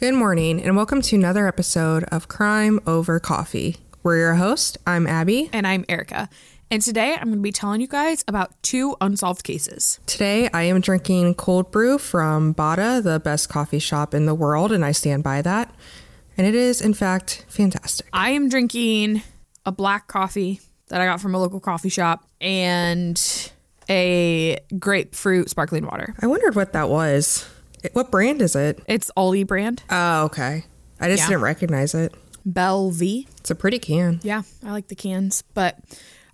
Good morning, and welcome to another episode of Crime Over Coffee. We're your host. I'm Abby. And I'm Ericka. And today I'm going to be telling you guys about two unsolved cases. Today I am drinking cold brew from Bada, the best coffee shop in the world, and I stand by that. And it is, in fact, fantastic. I am drinking a black coffee that I got from a local coffee shop and a grapefruit sparkling water. I wondered what that was. What brand is it? It's Aldi brand, Oh, okay. I just Yeah. didn't recognize it. Belle V. It's a pretty can. Yeah, I like the cans, but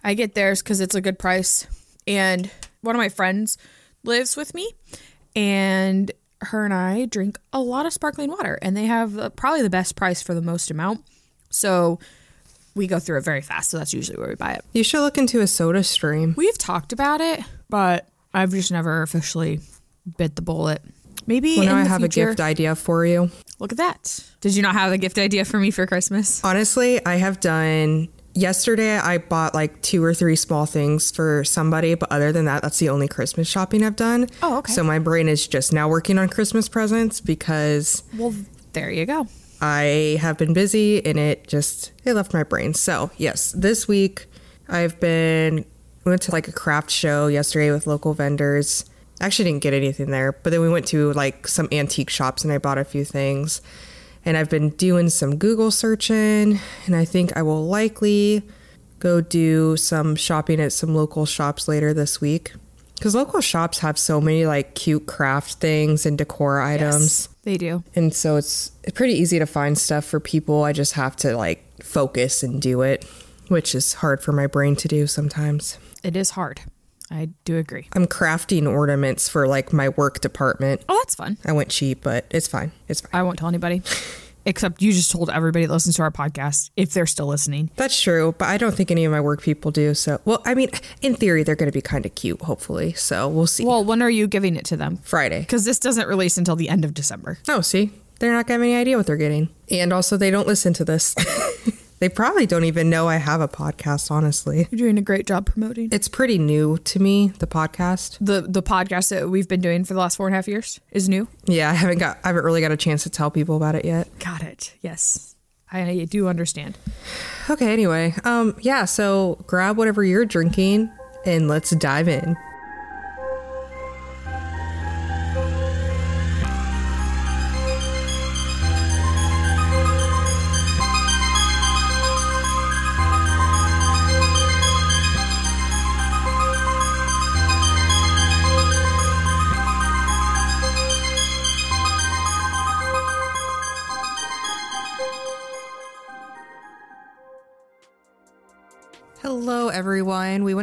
I get theirs because it's a good price. And one of my friends lives with me, and her and I drink a lot of sparkling water, and they have uh, probably the best price for the most amount. So we go through it very fast. So that's usually where we buy it. You should look into a soda stream. We've talked about it, but I've just never officially bit the bullet. Maybe Well, now I have future. a gift idea for you. Look at that. Did you not have a gift idea for me for Christmas? Honestly, I have done. Yesterday, I bought like two or three small things for somebody, but other than that, that's the only Christmas shopping I've done. Oh, okay. So my brain is just now working on Christmas presents because Well, there you go. I have been busy and it just it left my brain. So yes, this week I've been went to like a craft show yesterday with local vendors. Actually didn't get anything there, but then we went to like some antique shops and I bought a few things. And I've been doing some Google searching and I think I will likely go do some shopping at some local shops later this week. Because local shops have so many like cute craft things and decor items. Yes, they do. And so it's pretty easy to find stuff for people. I just have to like focus and do it, which is hard for my brain to do sometimes. It is hard. I do agree. I'm crafting ornaments for like my work department. Oh, that's fun. I went cheap, but it's fine. It's fine. I won't tell anybody. Except you just told everybody that listens to our podcast if they're still listening. That's true, but I don't think any of my work people do. So, well, I mean, in theory, they're going to be kind of cute, hopefully. So we'll see. Well, when are you giving it to them? Friday. Because this doesn't release until the end of December. Oh, see, they're not going to have any idea what they're getting. And also, they don't listen to this. they probably don't even know I have a podcast, honestly. You're doing a great job promoting It's pretty new to me, the podcast. the the podcast that we've been doing for the last four and a half years is new. Yeah, I haven't got I haven't really got a chance to tell people about it yet. Got it. Yes, I do understand. Okay, anyway. Um yeah, so grab whatever you're drinking and let's dive in.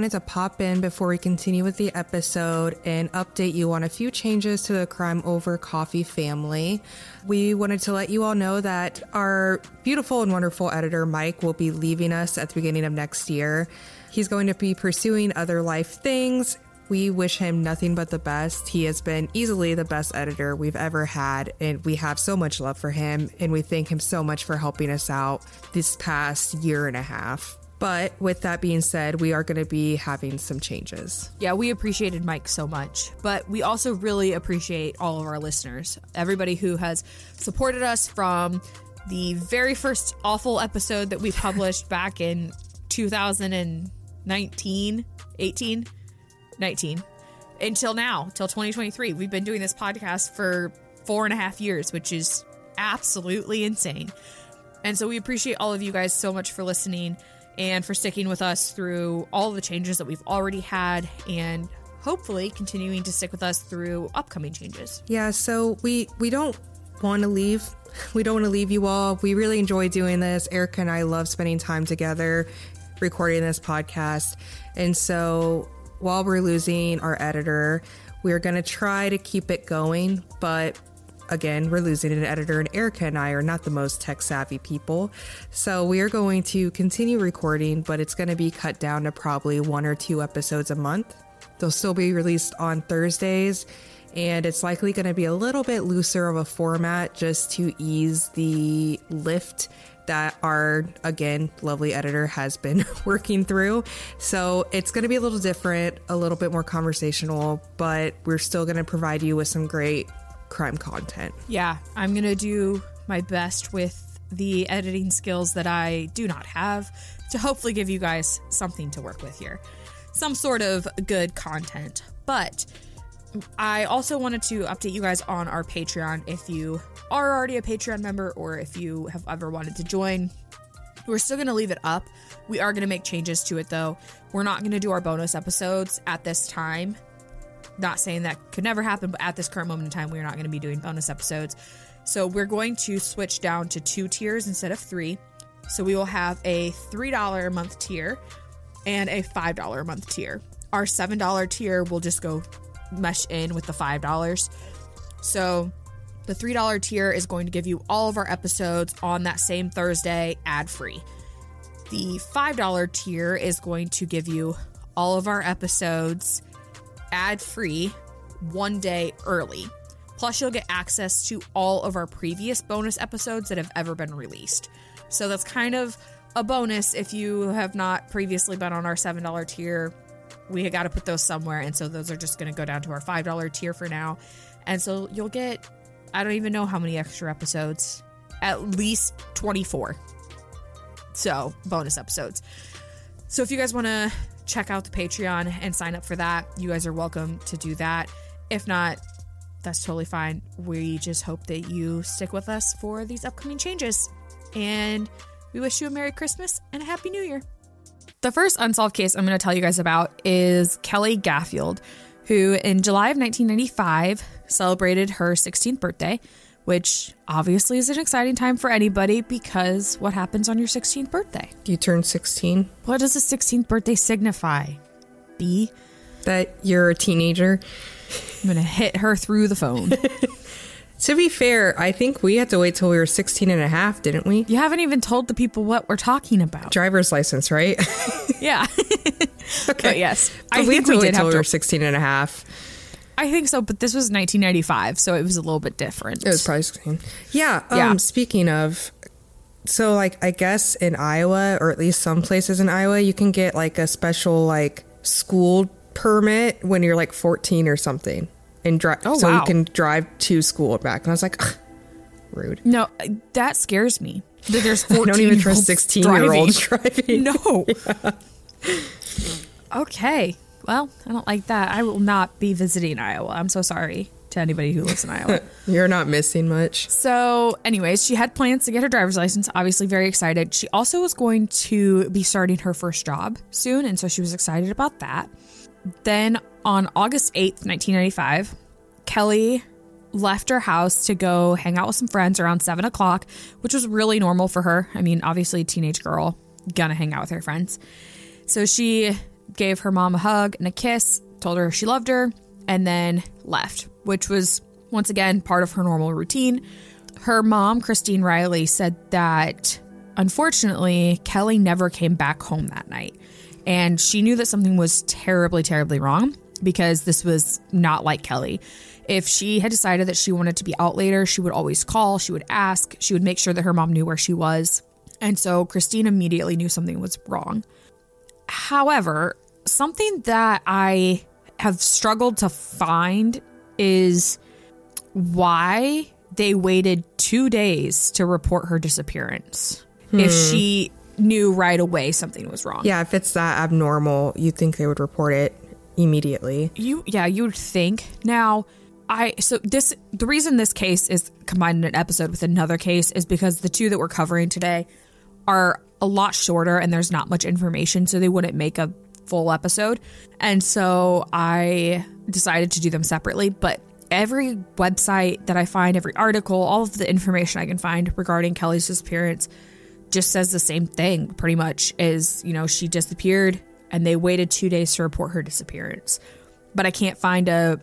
Wanted to pop in before we continue with the episode and update you on a few changes to the Crime Over Coffee family. We wanted to let you all know that our beautiful and wonderful editor, Mike, will be leaving us at the beginning of next year. He's going to be pursuing other life things. We wish him nothing but the best. He has been easily the best editor we've ever had, and we have so much love for him, and we thank him so much for helping us out this past year and a half. But with that being said, we are going to be having some changes. Yeah, we appreciated Mike so much, but we also really appreciate all of our listeners. Everybody who has supported us from the very first awful episode that we published back in 2019, 18, 19, until now, till 2023. We've been doing this podcast for four and a half years, which is absolutely insane. And so we appreciate all of you guys so much for listening and for sticking with us through all the changes that we've already had and hopefully continuing to stick with us through upcoming changes. Yeah, so we we don't want to leave. We don't want to leave you all. We really enjoy doing this. Ericka and I love spending time together recording this podcast. And so while we're losing our editor, we're going to try to keep it going, but again, we're losing an editor, and Ericka and I are not the most tech savvy people. So we are going to continue recording, but it's going to be cut down to probably one or two episodes a month. They'll still be released on Thursdays, and it's likely going to be a little bit looser of a format just to ease the lift that our again lovely editor has been working through. So it's going to be a little different, a little bit more conversational, but we're still going to provide you with some great crime content. Yeah, I'm going to do my best with the editing skills that I do not have to hopefully give you guys something to work with here. Some sort of good content. But I also wanted to update you guys on our Patreon if you are already a Patreon member or if you have ever wanted to join. We're still going to leave it up. We are going to make changes to it though. We're not going to do our bonus episodes at this time. Not saying that could never happen, but at this current moment in time, we are not going to be doing bonus episodes. So we're going to switch down to two tiers instead of three. So we will have a $3 a month tier and a $5 a month tier. Our $7 tier will just go mesh in with the $5. So the $3 tier is going to give you all of our episodes on that same Thursday ad free. The $5 tier is going to give you all of our episodes ad free one day early. Plus, you'll get access to all of our previous bonus episodes that have ever been released. So that's kind of a bonus if you have not previously been on our $7 tier. We got to put those somewhere. And so those are just going to go down to our $5 tier for now. And so you'll get, I don't even know how many extra episodes, at least 24. So bonus episodes. So if you guys want to check out the Patreon and sign up for that, you guys are welcome to do that. If not, that's totally fine. We just hope that you stick with us for these upcoming changes. And we wish you a Merry Christmas and a Happy New Year. The first unsolved case I'm going to tell you guys about is Kelley Gaffield, who in July of 1995 celebrated her 16th birthday, which obviously is an exciting time for anybody because what happens on your 16th birthday? You turn 16. What does a 16th birthday signify? B? That you're a teenager. I'm going to hit her through the phone. To be fair, I think we had to wait till we were 16 and a half, didn't we? You haven't even told the people what we're talking about. Driver's license, right? Yeah. okay. But yes, But I we think had to we wait did till have we were to. 16 and a half. I think so, but this was 1995, so it was a little bit different. It was probably 16. Yeah. Um, Yeah. Speaking of, so like, I guess in Iowa, or at least some places in Iowa, you can get like a special like school permit when you're like 14 or something. And drive, Oh, so wow. you can drive to school and back. And I was like, "Ugh, rude. No, that scares me. That there's I 14 don't even trust 16 year olds driving. No. Okay. Well, I don't like that. I will not be visiting Iowa. I'm so sorry to anybody who lives in Iowa. You're not missing much. So, anyways, she had plans to get her driver's license, obviously very excited. She also was going to be starting her first job soon, and so she was excited about that. Then on August 8th, 1995, Kelley left her house to go hang out with some friends around 7 o'clock, which was really normal for her. I mean, obviously, a teenage girl, gonna hang out with her friends. So she gave her mom a hug and a kiss, told her she loved her, and then left, which was once again part of her normal routine. Her mom, Christine Riley, said that unfortunately, Kelley never came back home that night. And she knew that something was terribly, terribly wrong because this was not like Kelley. If she had decided that she wanted to be out later, she would always call, she would ask, she would make sure that her mom knew where she was. And so Christine immediately knew something was wrong. However, something that I have struggled to find is why they waited two days to report her disappearance if hmm. she knew right away something was wrong. Yeah, if it's that abnormal, you'd think they would report it immediately. You yeah, you would think. Now, I so this the reason this case is combined in an episode with another case is because the two that we're covering today are a lot shorter and there's not much information, so they wouldn't make a full episode. And so I decided to do them separately, but every website that I find, every article, all of the information I can find regarding Kelley's disappearance just says the same thing pretty much is, you know, she disappeared and they waited 2 days to report her disappearance. But I can't find a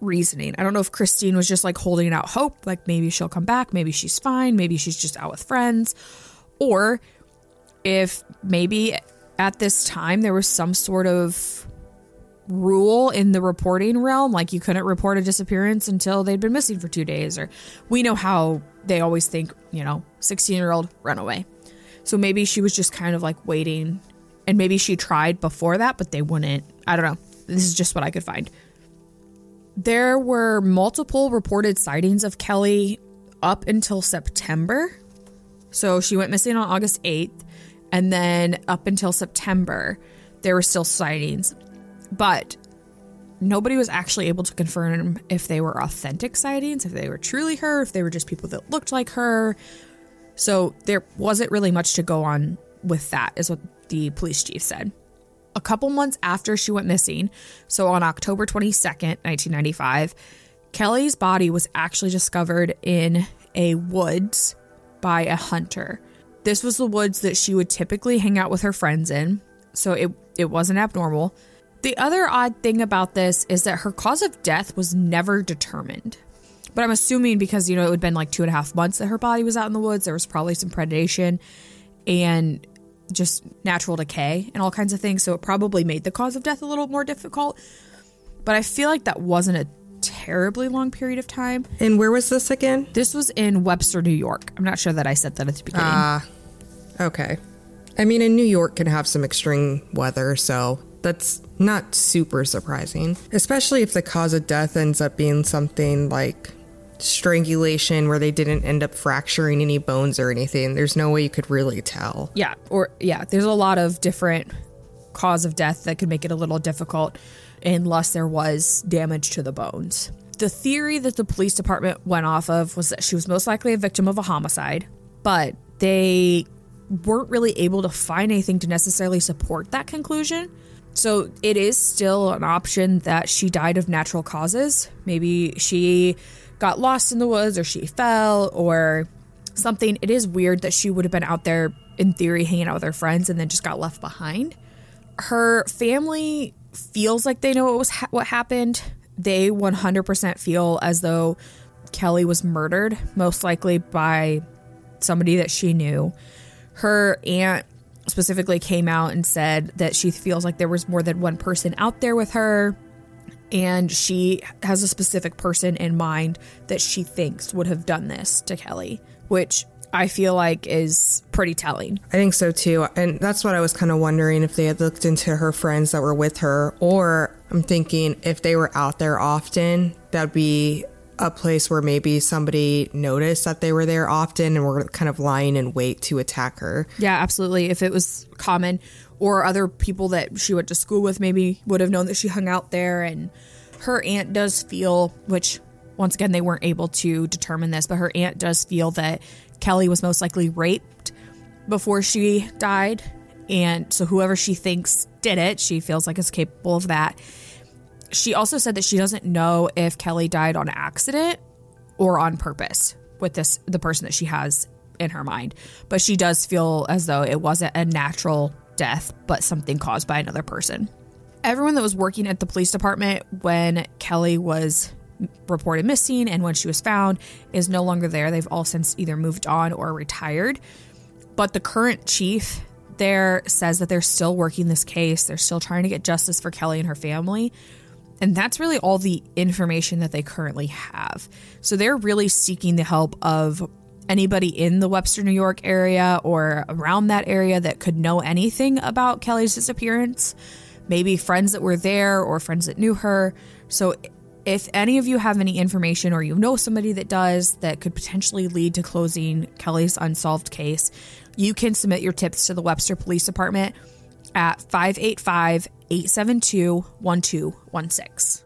reasoning. I don't know if Christine was just like holding out hope, like maybe she'll come back, maybe she's fine, maybe she's just out with friends, or if maybe at this time there was some sort of rule in the reporting realm like you couldn't report a disappearance until they'd been missing for 2 days or we know how they always think, you know, 16-year-old runaway. So maybe she was just kind of like waiting and maybe she tried before that but they wouldn't. I don't know. This is just what I could find. There were multiple reported sightings of Kelley up until September. So she went missing on August 8th, and then up until September, there were still sightings. But nobody was actually able to confirm if they were authentic sightings, if they were truly her, if they were just people that looked like her. So there wasn't really much to go on with that, is what the police chief said. A couple months after she went missing, so on October 22nd, 1995, Kelley's body was actually discovered in a woods by a hunter. This was the woods that she would typically hang out with her friends in, so it, it wasn't abnormal. The other odd thing about this is that her cause of death was never determined. But I'm assuming because, you know, it would have been like two and a half months that her body was out in the woods, there was probably some predation and just natural decay and all kinds of things. So it probably made the cause of death a little more difficult. But I feel like that wasn't a terribly long period of time. And where was this again? This was in Webster, New York. I'm not sure that I said that at the beginning. Ah, okay. I mean, in New York can have some extreme weather, so that's not super surprising, especially if the cause of death ends up being something like strangulation where they didn't end up fracturing any bones or anything. There's no way you could really tell. Yeah, or yeah, there's a lot of different cause of death that could make it a little difficult unless there was damage to the bones. The theory that the police department went off of was that she was most likely a victim of a homicide, but they weren't really able to find anything to necessarily support that conclusion. So it is still an option that she died of natural causes. Maybe she got lost in the woods or she fell or something. It is weird that she would have been out there in theory hanging out with her friends and then just got left behind. Her family feels like they know what was ha- what happened. They 100% feel as though Kelley was murdered, most likely by somebody that she knew. Her aunt specifically came out and said that she feels like there was more than one person out there with her and she has a specific person in mind that she thinks would have done this to Kelley, which I feel like is pretty telling. I think so too. And that's what I was kind of wondering if they had looked into her friends that were with her, or I'm thinking if they were out there often, that'd be a place where maybe somebody noticed that they were there often and were kind of lying in wait to attack her. Yeah, absolutely. If it was common, or other people that she went to school with maybe would have known that she hung out there. And her aunt does feel, which once again, they weren't able to determine this, but her aunt does feel that Kelley was most likely raped before she died. And so whoever she thinks did it, she feels like is capable of that. She also said that she doesn't know if Kelley died on accident or on purpose with this the person that she has in her mind. But she does feel as though it wasn't a natural death, but something caused by another person. Everyone that was working at the police department when Kelley was reported missing and when she was found is no longer there. They've all since either moved on or retired. But the current chief there says that they're still working this case. They're still trying to get justice for Kelley and her family. And that's really all the information that they currently have. So they're really seeking the help of anybody in the Webster, New York area or around that area that could know anything about Kelley's disappearance. Maybe friends that were there or friends that knew her. So if any of you have any information or you know somebody that does that could potentially lead to closing Kelley's unsolved case, you can submit your tips to the Webster Police Department at 585 872 1216.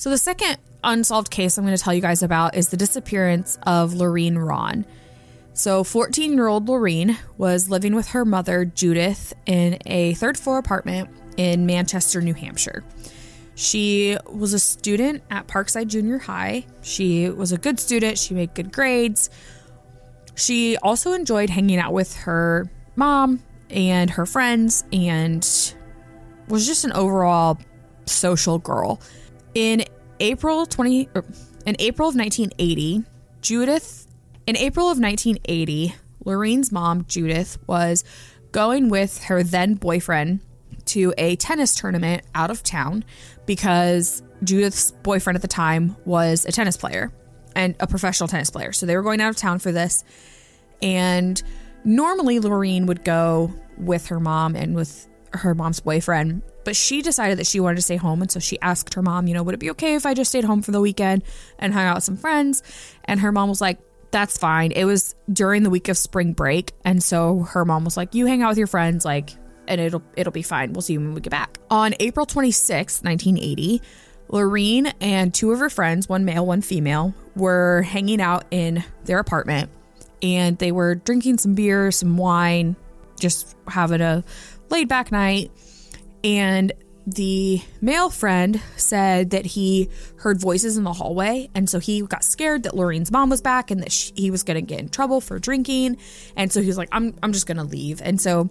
So, the second unsolved case I'm going to tell you guys about is the disappearance of Laureen Rahn. So, 14 year old Laureen was living with her mother, Judith, in a third floor apartment in Manchester, New Hampshire. She was a student at Parkside Junior High. She was a good student, she made good grades. She also enjoyed hanging out with her mom and her friends and was just an overall social girl. In April 20 er, in April of 1980, Judith in April of 1980, Laureen's mom, Judith, was going with her then boyfriend to a tennis tournament out of town because Judith's boyfriend at the time was a tennis player and a professional tennis player. So they were going out of town for this. And normally Laureen would go with her mom and with her mom's boyfriend, but she decided that she wanted to stay home. And so she asked her mom, you know, would it be okay if I just stayed home for the weekend and hung out with some friends? And her mom was like, that's fine. It was during the week of spring break. And so her mom was like, you hang out with your friends, like, and it'll it'll be fine. We'll see you when we get back. On April 26, 1980, Laureen and two of her friends, one male, one female, were hanging out in their apartment and they were drinking some beer, some wine, just having a laid back night. And the male friend said that he heard voices in the hallway. And so he got scared that Laureen's mom was back and that she, he was going to get in trouble for drinking. And so he was like, I'm, I'm just going to leave. And so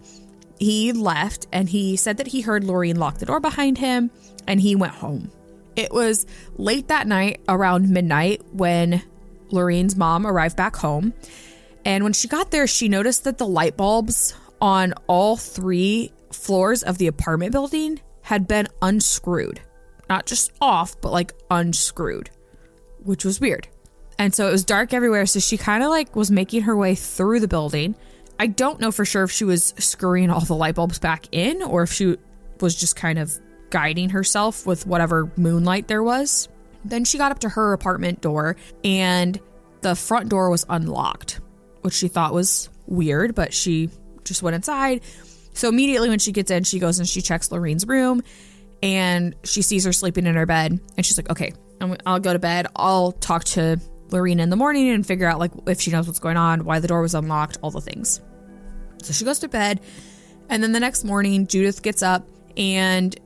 he left and he said that he heard Laureen lock the door behind him and he went home. It was late that night, around midnight, when Laureen's mom arrived back home. And when she got there, she noticed that the light bulbs on all three floors of the apartment building had been unscrewed. Not just off, but like unscrewed, which was weird. And so it was dark everywhere. So she kind of like was making her way through the building. I don't know for sure if she was screwing all the light bulbs back in or if she was just kind of guiding herself with whatever moonlight there was. Then she got up to her apartment door and the front door was unlocked, which she thought was weird, but she just went inside. So immediately when she gets in, she goes and she checks Laureen's room and she sees her sleeping in her bed. And she's like, okay, I'll go to bed. I'll talk to Laureen in the morning and figure out like if she knows what's going on, why the door was unlocked, all the things. So she goes to bed. And then the next morning, Judith gets up and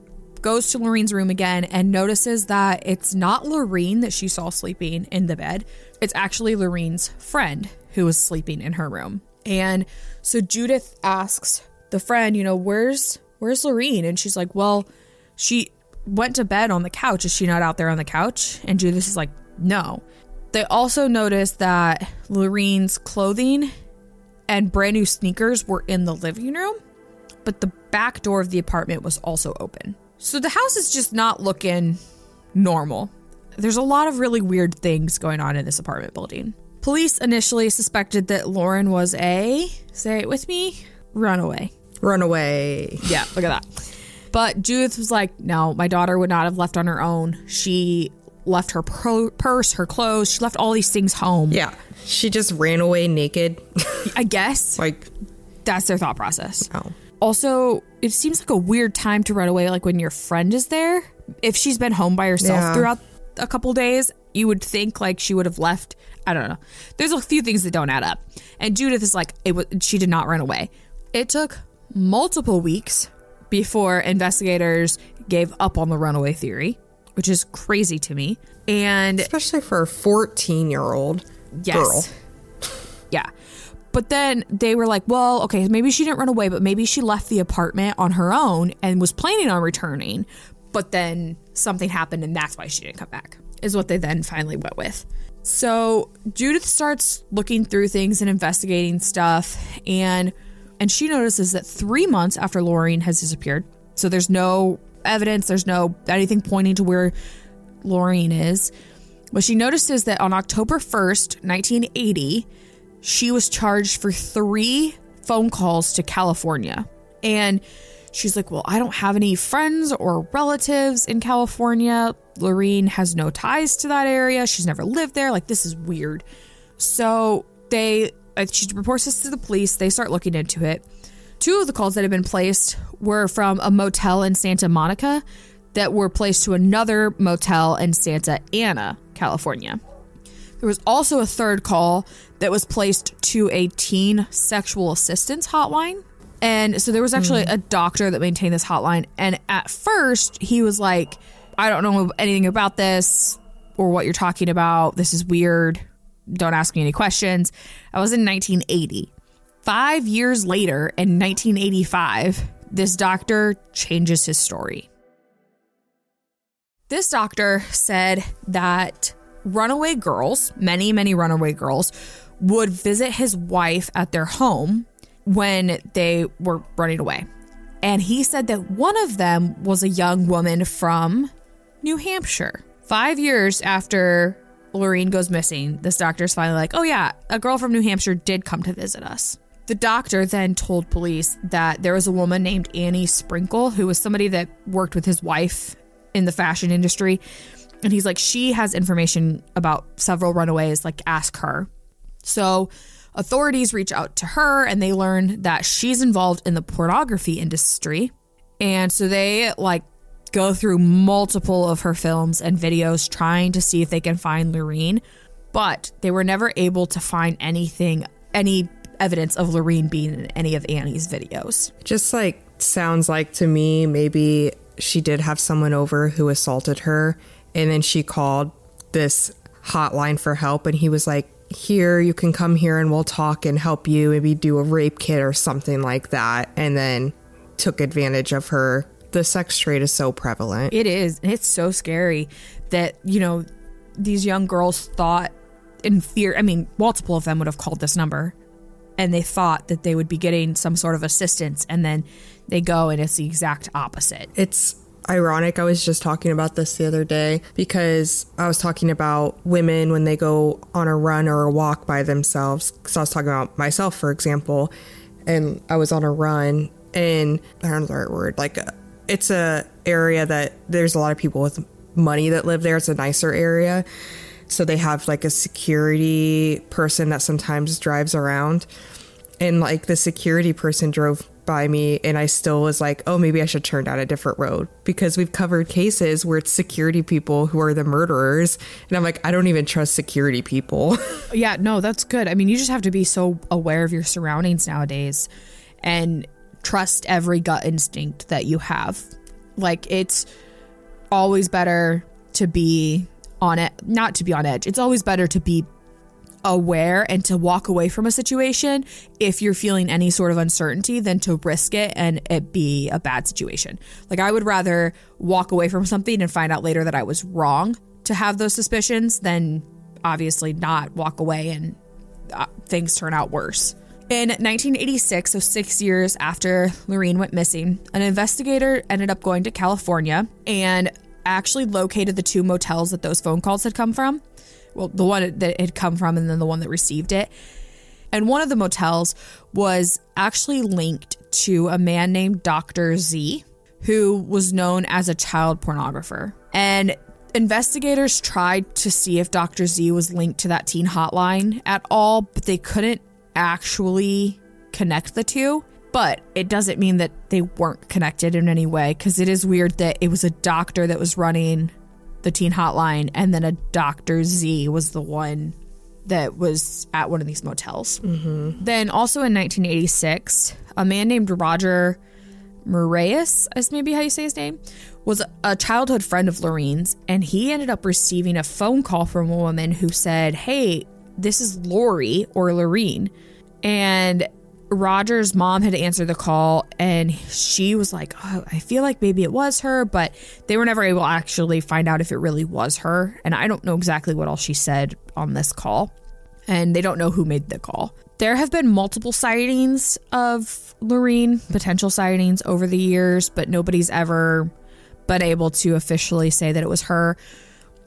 goes to Laureen's room again and notices that it's not Laureen that she saw sleeping in the bed. It's actually Laureen's friend who was sleeping in her room. And so Judith asks the friend, you know, where's where's Laureen? And she's like, well, she went to bed on the couch. Is she not out there on the couch? And Judith is like, no. They also noticed that Laureen's clothing and brand new sneakers were in the living room, but the back door of the apartment was also open. So the house is just not looking normal. There's a lot of really weird things going on in this apartment building. Police initially suspected that Lauren was a, say it with me, runaway. Runaway. Yeah, look at that. But Judith was like, no, my daughter would not have left on her own. She left her pro- purse, her clothes, she left all these things home. Yeah. She just ran away naked. I guess. like, That's their thought process. oh. Also, it seems like a weird time to run away, like when your friend is there. If she's been home by herself Yeah. throughout a couple days, you would think like she would have left. I don't know. There's a few things that don't add up. And Judith is like, it was, she did not run away. It took multiple weeks before investigators gave up on the runaway theory, which is crazy to me. And Especially for a 14 year old Yes. girl. Yeah. But then they were like, well, okay, maybe she didn't run away, but maybe she left the apartment on her own and was planning on returning. But then something happened and that's why she didn't come back, is what they then finally went with. So Judith starts looking through things and investigating stuff and and she notices that three months after Lorraine has disappeared, so there's no evidence, there's no anything pointing to where Lorraine is. But she notices that on October 1st, 1980, she was charged for three phone calls to California. And she's like, Well, I don't have any friends or relatives in California. Laureen has no ties to that area. She's never lived there. Like, this is weird. So they, Uh, she reports this to the police. They start looking into it. Two of the calls that had been placed were from a motel in Santa Monica. that were placed to another motel in Santa Ana, California. There was also a third call that was placed to a teen sexual assistance hotline. And so there was actually hmm. a doctor that maintained this hotline. And at first, he was like, I don't know anything about this or what you're talking about. This is weird. Don't ask me any questions. I was in 1980. Five years later, in 1985, this doctor changes his story. This doctor said that runaway girls, many, many runaway girls, would visit his wife at their home when they were running away. And he said that one of them was a young woman from New Hampshire. Five years after Laureen goes missing, this doctor's finally like, oh, yeah, a girl from New Hampshire did come to visit us. The doctor then told police that there was a woman named Annie Sprinkle, who was somebody that worked with his wife in the fashion industry. And he's like, she has information about several runaways, like, ask her. So authorities reach out to her and they learn that she's involved in the pornography industry. And so they, like, go through multiple of her films and videos trying to see if they can find Laureen, but they were never able to find anything, any evidence of Laureen being in any of Annie's videos. Just like sounds like to me, maybe she did have someone over who assaulted her, and then she called this hotline for help, and he was like, Here, you can come here and we'll talk and help you, maybe do a rape kit or something like that, and then took advantage of her. The sex trade is so prevalent. It is. It's so scary that, you know, these young girls thought in fear. I mean, multiple of them would have called this number and they thought that they would be getting some sort of assistance. And then they go and it's the exact opposite. It's ironic. I was just talking about this the other day because I was talking about women when they go on a run or a walk by themselves. Because I was talking about myself, for example, and I was on a run and I don't know the right word. Like, uh, it's a area that there's a lot of people with money that live there. It's a nicer area. So they have like a security person that sometimes drives around. And like the security person drove by me and I still was like, oh, maybe I should turn down a different road because we've covered cases where it's security people who are the murderers. And I'm like, I don't even trust security people. Yeah, no, that's good. I mean, you just have to be so aware of your surroundings nowadays and trust every gut instinct that you have. Like, it's always better to be on it, not to be on edge. It's always better to be aware and to walk away from a situation if you're feeling any sort of uncertainty than to risk it and it be a bad situation. Like I would rather walk away from something and find out later that I was wrong to have those suspicions than obviously not walk away and uh, things turn out worse. In 1986, so six years after Laureen went missing, an investigator ended up going to California and actually located the two motels that those phone calls had come from well, the one that had come from and then the one that received it. And one of the motels was actually linked to a man named Dr. Z, who was known as a child pornographer. And investigators tried to see if Dr. Z was linked to that teen hotline at all, but they couldn't actually connect the two. But it doesn't mean that they weren't connected in any way because it is weird that it was a doctor that was running the teen hotline, and then a Dr. Z was the one that was at one of these motels. Mm-hmm. Then, also in 1986, a man named Roger Moraes, is maybe how you say his name, was a childhood friend of Laureen's, and he ended up receiving a phone call from a woman who said, Hey, this is Lori or Laureen. And Roger's mom had answered the call and she was like, oh, I feel like maybe it was her, but they were never able to actually find out if it really was her. And I don't know exactly what all she said on this call. And they don't know who made the call. There have been multiple sightings of Laureen, potential sightings over the years, but nobody's ever been able to officially say that it was her.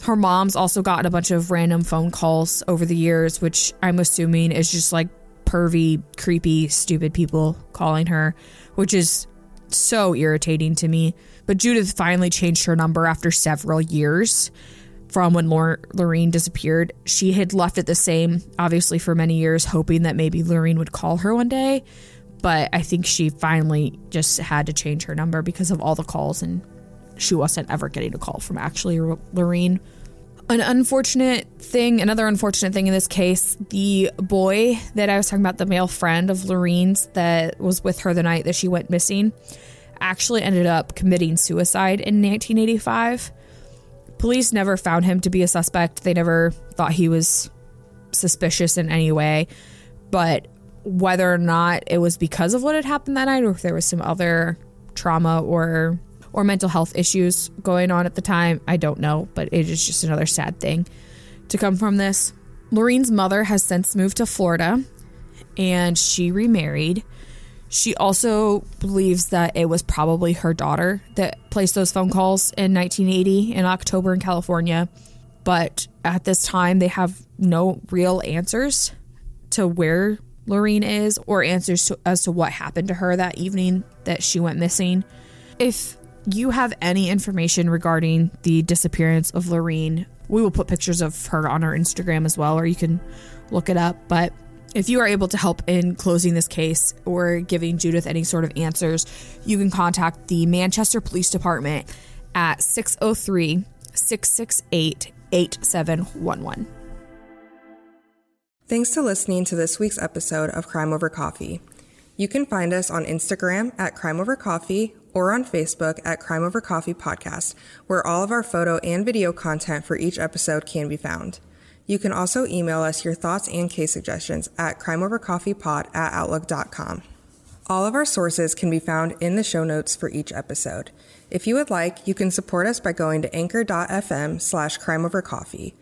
Her mom's also gotten a bunch of random phone calls over the years, which I'm assuming is just like pervy, creepy, stupid people calling her, which is so irritating to me. But Judith finally changed her number after several years from when Laureen disappeared. She had left it the same, obviously, for many years, hoping that maybe Laureen would call her one day. But I think she finally just had to change her number because of all the calls and she wasn't ever getting a call from actually Laureen. An unfortunate thing, another unfortunate thing in this case, the boy that I was talking about, the male friend of Laureen's that was with her the night that she went missing, actually ended up committing suicide in 1985. Police never found him to be a suspect. They never thought he was suspicious in any way. But whether or not it was because of what had happened that night or if there was some other trauma or or mental health issues going on at the time, I don't know, but it is just another sad thing to come from this. Laureen's mother has since moved to Florida and she remarried. She also believes that it was probably her daughter that placed those phone calls in 1980 in October in California. But at this time, they have no real answers to where Laureen is or answers to, as to what happened to her that evening that she went missing. If you have any information regarding the disappearance of Laureen, we will put pictures of her on our Instagram as well, or you can look it up. But if you are able to help in closing this case or giving Judith any sort of answers, you can contact the Manchester Police Department at 603 668 8711. Thanks to listening to this week's episode of Crime Over Coffee. You can find us on Instagram at Crime Over Coffee or on Facebook at Crime Over Coffee Podcast, where all of our photo and video content for each episode can be found. You can also email us your thoughts and case suggestions at crimeovercoffeepod at outlook.com. All of our sources can be found in the show notes for each episode. If you would like, you can support us by going to anchor.fm slash crimeovercoffee.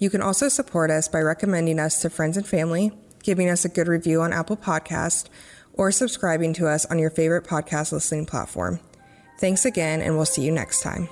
You can also support us by recommending us to friends and family, giving us a good review on Apple Podcast, or subscribing to us on your favorite podcast listening platform. Thanks again, and we'll see you next time.